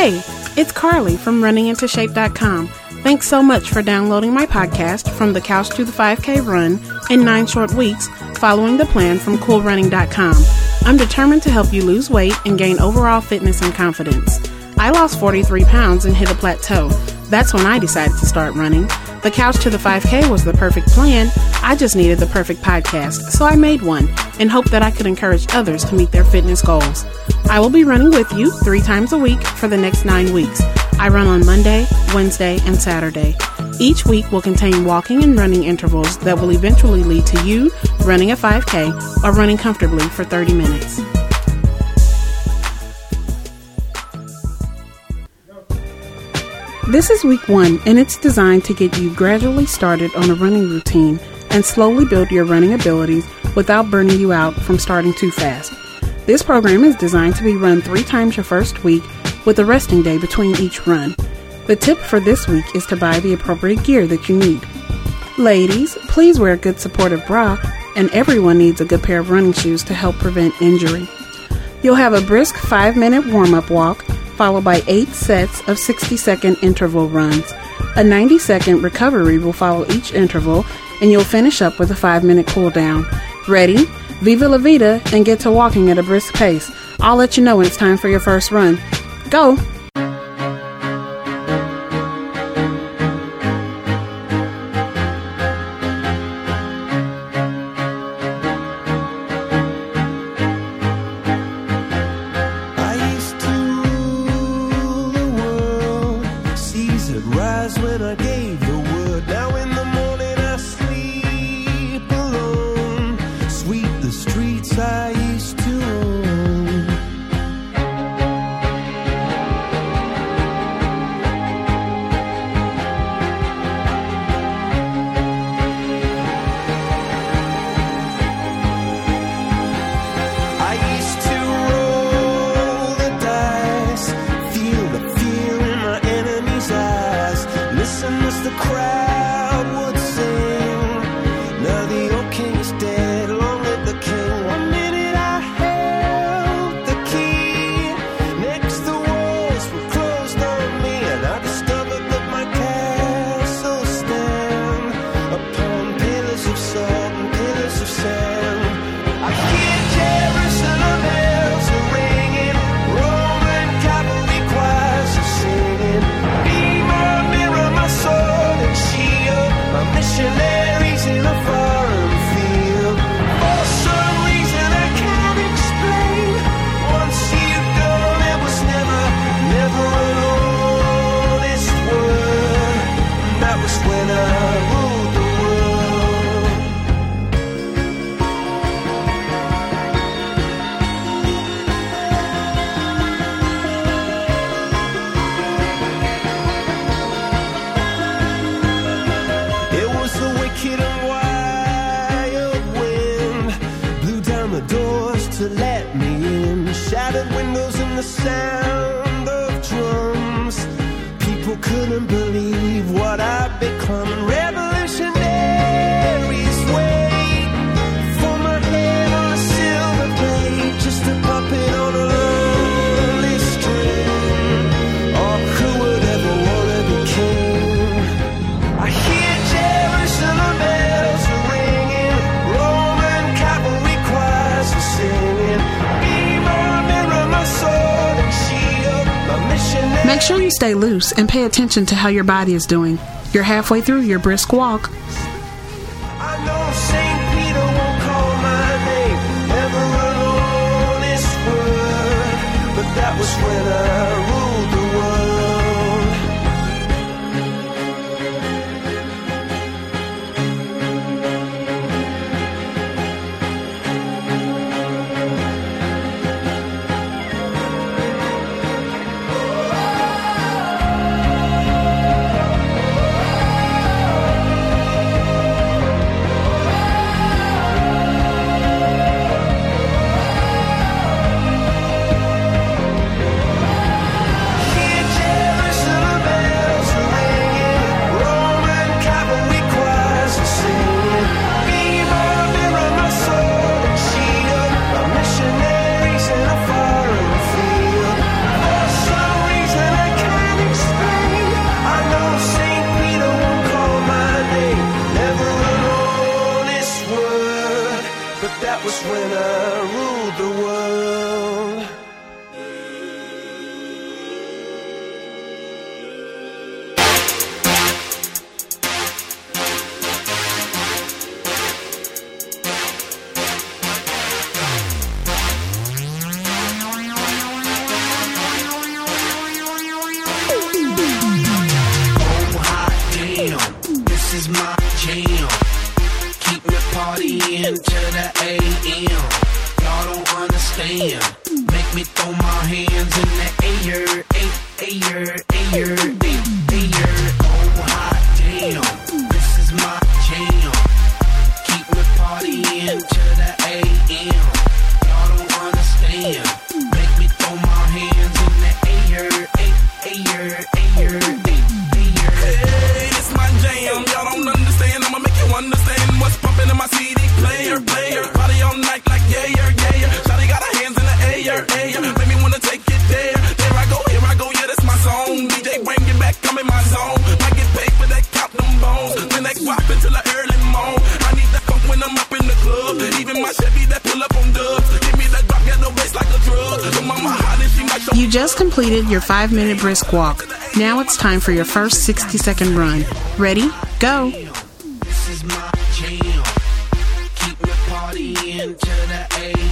Hey, it's Carly from runningintoshape.com. Thanks so much for downloading my podcast from the couch to the 5K run in nine short weeks following the plan from coolrunning.com. I'm determined to help you lose weight and gain overall fitness and confidence. I lost 43 pounds and hit a plateau. That's when I decided to start running. The couch to the 5K was the perfect plan. I just needed the perfect podcast, so I made one and hoped that I could encourage others to meet their fitness goals. I will be running with you three times a week for the next nine weeks. I run on Monday, Wednesday, and Saturday. Each week will contain walking and running intervals that will eventually lead to you running a 5K or running comfortably for 30 minutes. This is week one, and it's designed to get you gradually started on a running routine and slowly build your running abilities without burning you out from starting too fast. This program is designed to be run three times your first week with a resting day between each run. The tip for this week is to buy the appropriate gear that you need. Ladies, please wear a good supportive bra, and everyone needs a good pair of running shoes to help prevent injury. You'll have a brisk 5 minute warm up walk, followed by 8 sets of 60 second interval runs. A 90 second recovery will follow each interval, and you'll finish up with a 5 minute cool down. Ready? Viva la vida and get to walking at a brisk pace. I'll let you know when it's time for your first run. Go! The sound stay loose and pay attention to how your body is doing. You're halfway through your brisk walk. I know partying to the AM. Y'all don't understand. Make me throw my hands in the air, air, air, air, air. Just completed your five minute brisk walk. Now it's time for your first 60 second run. Ready? Go. This is my jam. Keep me partying to the.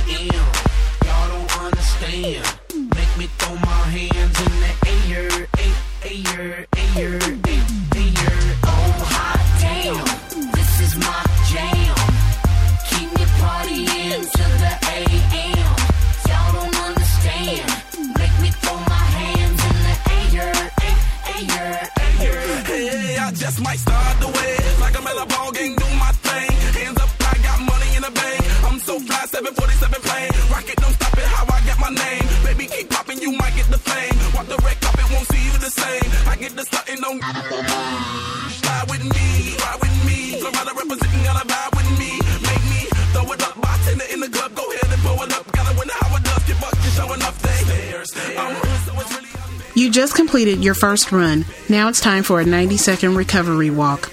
You just completed your first run. Now it's time for a 90 second recovery walk.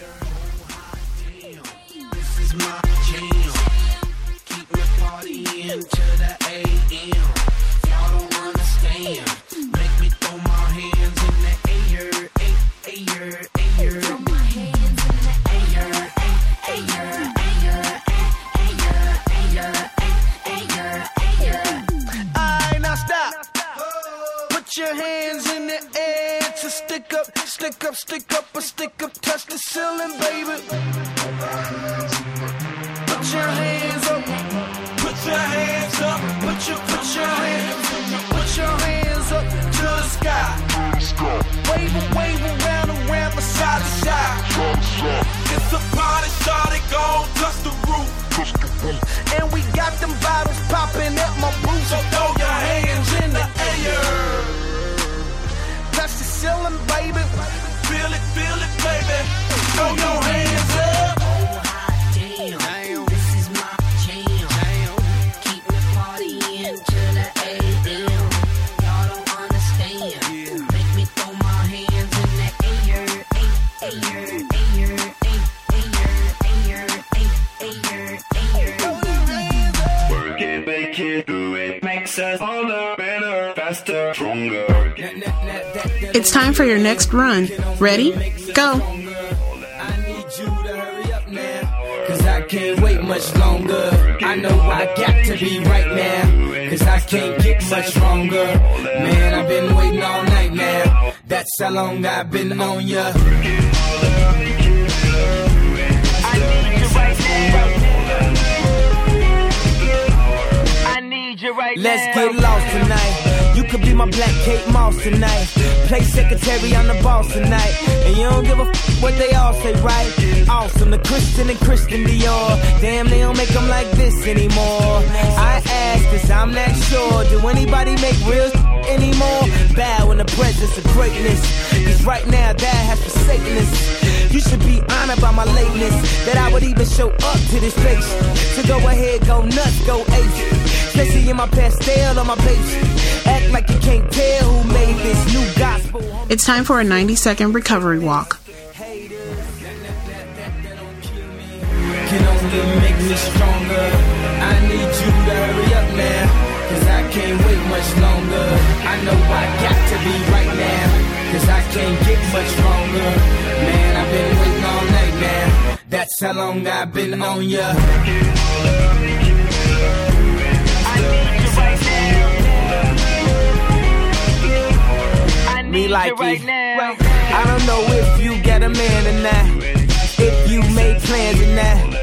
Time for your next run. Ready? Go. Now. Cause I can't wait much longer. I know I got to be right now. Cause I can't get much stronger. Man, I've been waiting all night now. That's how long I've been on ya. Let's get lost tonight. Could be my black Kate Moss tonight. Play secretary, I'm the boss tonight. And you don't give a f- what they all say, right? Awesome, the Christian and Christian Dior. Damn, they don't make them like this anymore. I ask, cause I'm not sure. Do anybody make real anymore? Bow in the presence of greatness. Cause right now, that has forsaken us. You should be honored by my lateness. That I would even show up to this place. So go ahead, go nuts, go ape. Especially in my Pastelle on my page. Act like you can't tell who made this new gospel. It's time for a 90 second recovery walk. Can only make me stronger. I need you to hurry up now. Cause I can't wait much longer. I know I got to be right now. Cause I can't get much stronger. Man, I've been waiting all night now. That's how long I've been on ya. Me like right it. Now. I don't know if you got a man or not. If you made plans or not.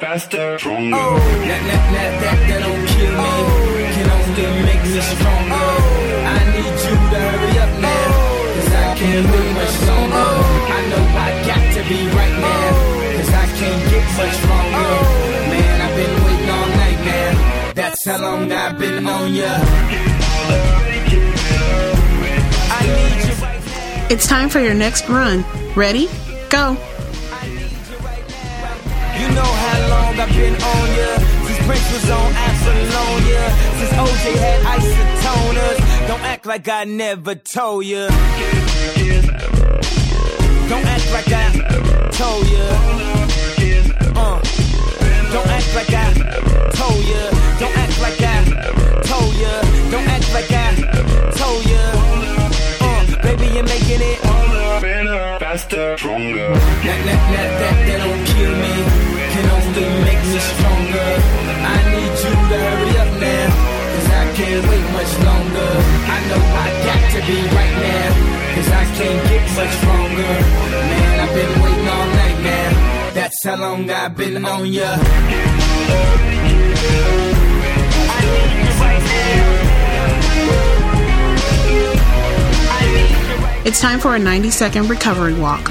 Better, faster, stronger. Oh, that, that, that, that, that don't kill me. Oh. Can only make me stronger. Oh. I need you to hurry up now. Oh. Cause I can't wait much longer. I know I got to be right now. Cause I can't get much longer. Man, I've been waiting all night, man. That's how long I've been on ya. I need you right now. It's time for your next run. Ready? Go. Know how long I've been on ya. Since Prince was on Apollonia. Since OJ had isotoners. Don't act like I never told ya. Don't act like I told ya. Uh. Don't act like I told ya. Don't act like I told ya. Don't act like I told ya. Uh. Baby, you're making it. Better, faster, stronger. That, that, that, that, that don't kill me. Can only make me stronger. I need you to hurry up now. Cause I can't wait much longer. I know I got to be right now. Cause I can't get much stronger. Man, I've been waiting all night now. That's how long I've been on ya. It's time for a 90 second recovery walk.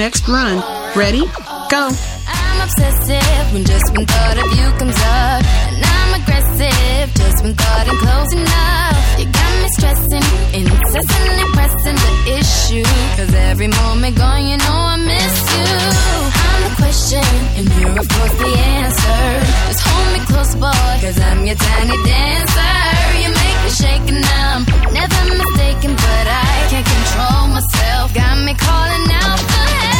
next run. Ready? Go. I'm obsessive when just thought of you comes up. And I'm aggressive, just thought close enough. You got me stressing, incessantly pressing the issue. Cause every moment gone, you know I miss you. I'm the question, and you're of course the answer. Just hold me close, boy, cause I'm your tiny dancer. You make me shake, and I'm never mistaken, but I can't control myself. Got me calling out for help.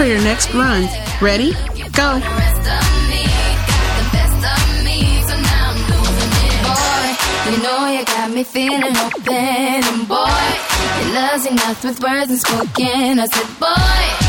for your next run. Ready? Go. You know you got me feeling open, and boy, your love's enough with words and spoken. I said, boy.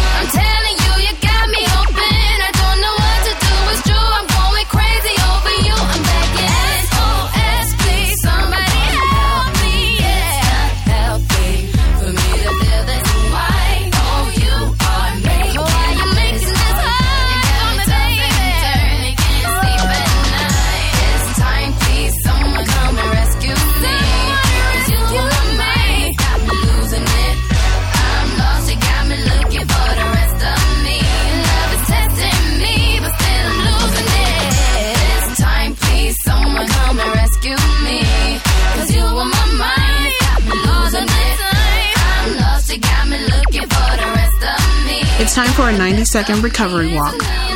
92nd Recovery Walk.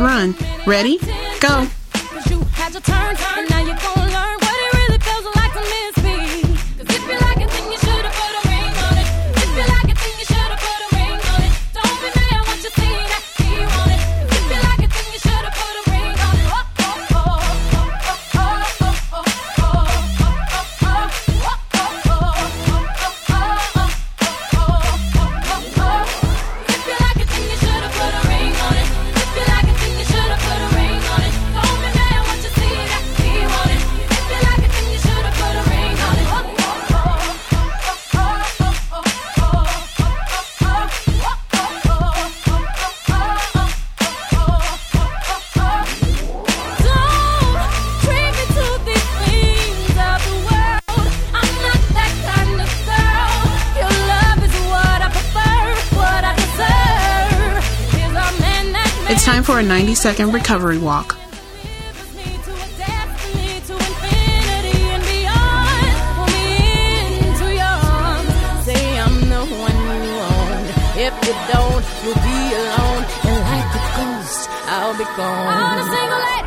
run. Ready? Go. It's time for a 90 second recovery walk. If you don't, you'll be alone. And like a ghost, I'll be gone.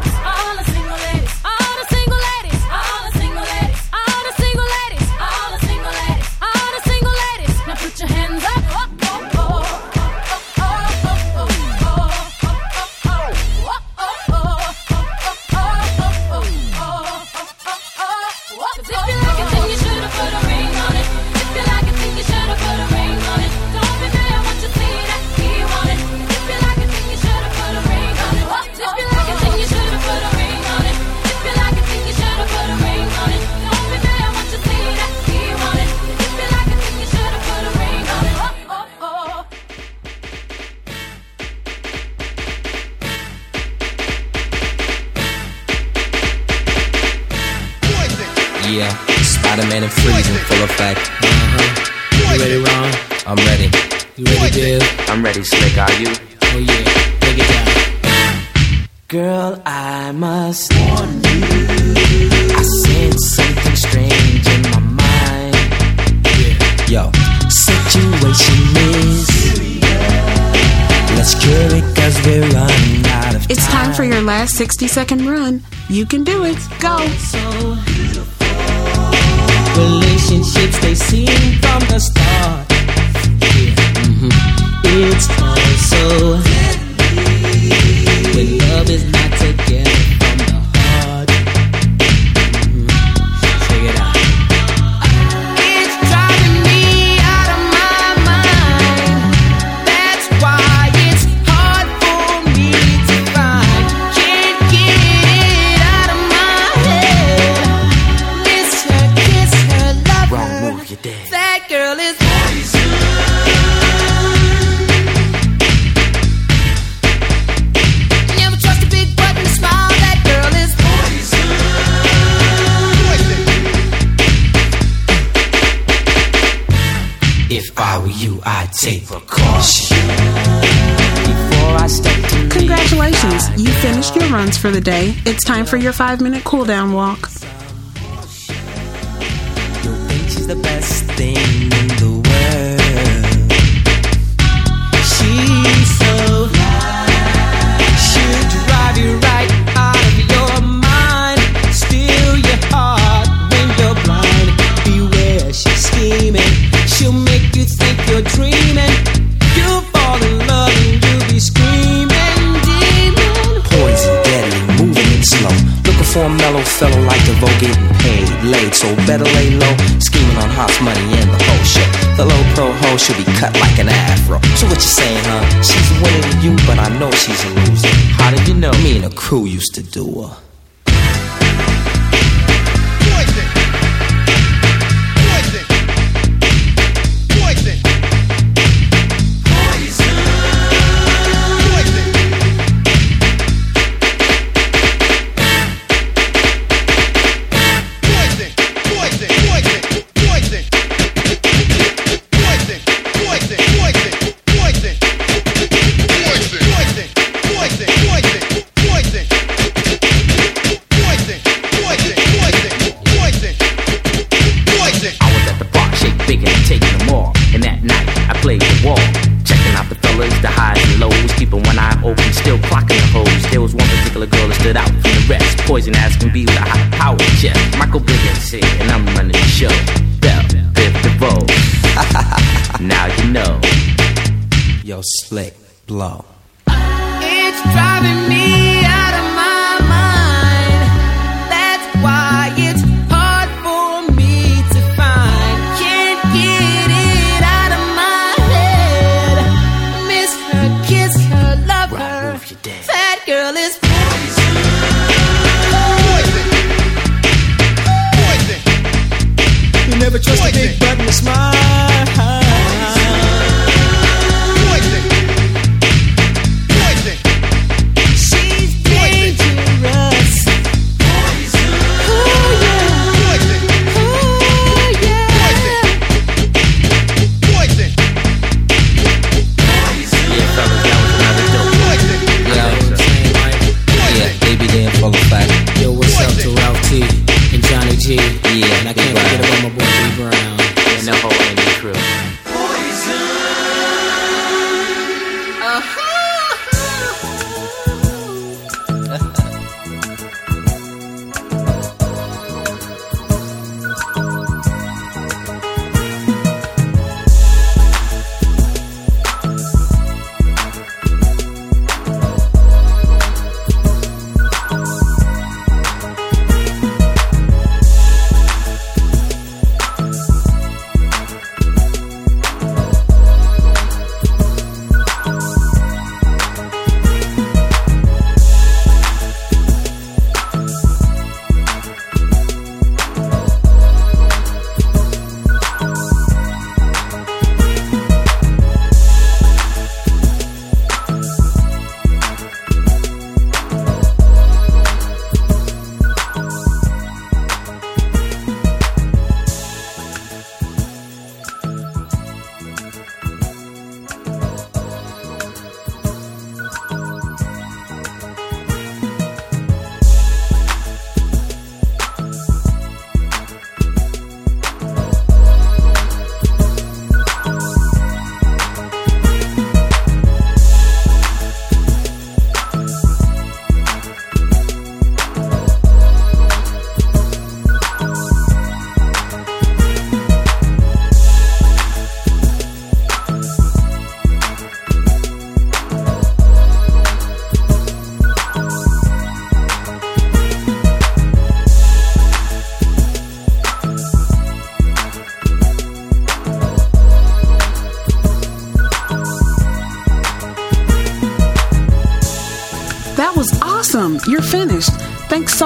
yeah. Spider-Man and full effect. Uh-huh. You ready, Ron? I'm ready. You ready, I'm ready, Slick. Are you? Oh yeah. It down. Girl, I must warn you. I sense something strange in my mind. Yeah. Yo, situation is. Let's cure it cause we're running out of time. It's time for your last 60 second run. You can do it. Go relationships they seem from the start. Yeah. Mm-hmm. It's all so when love is. It's time for your five minute cool down walk. Devo getting paid late, so better lay low. Scheming on hot money and the whole shit. The low pro hoe should be cut like an afro. So what you saying, huh? She's winning you, but I know she's a loser. How did you know? Me and the crew used to do her. Poison asking be with a high power chef. Michael Bivins here, and I'm running the show. Bell, Biv DeVoe. now you know. Yo, slick, blow. It's driving me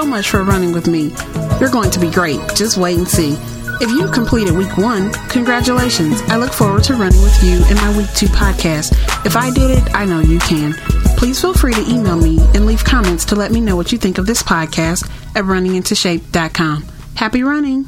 much for running with me. You're going to be great. Just wait and see. If you completed week one, congratulations. I look forward to running with you in my week two podcast. If I did it, I know you can. Please feel free to email me and leave comments to let me know what you think of this podcast at runningintoshape.com. Happy running!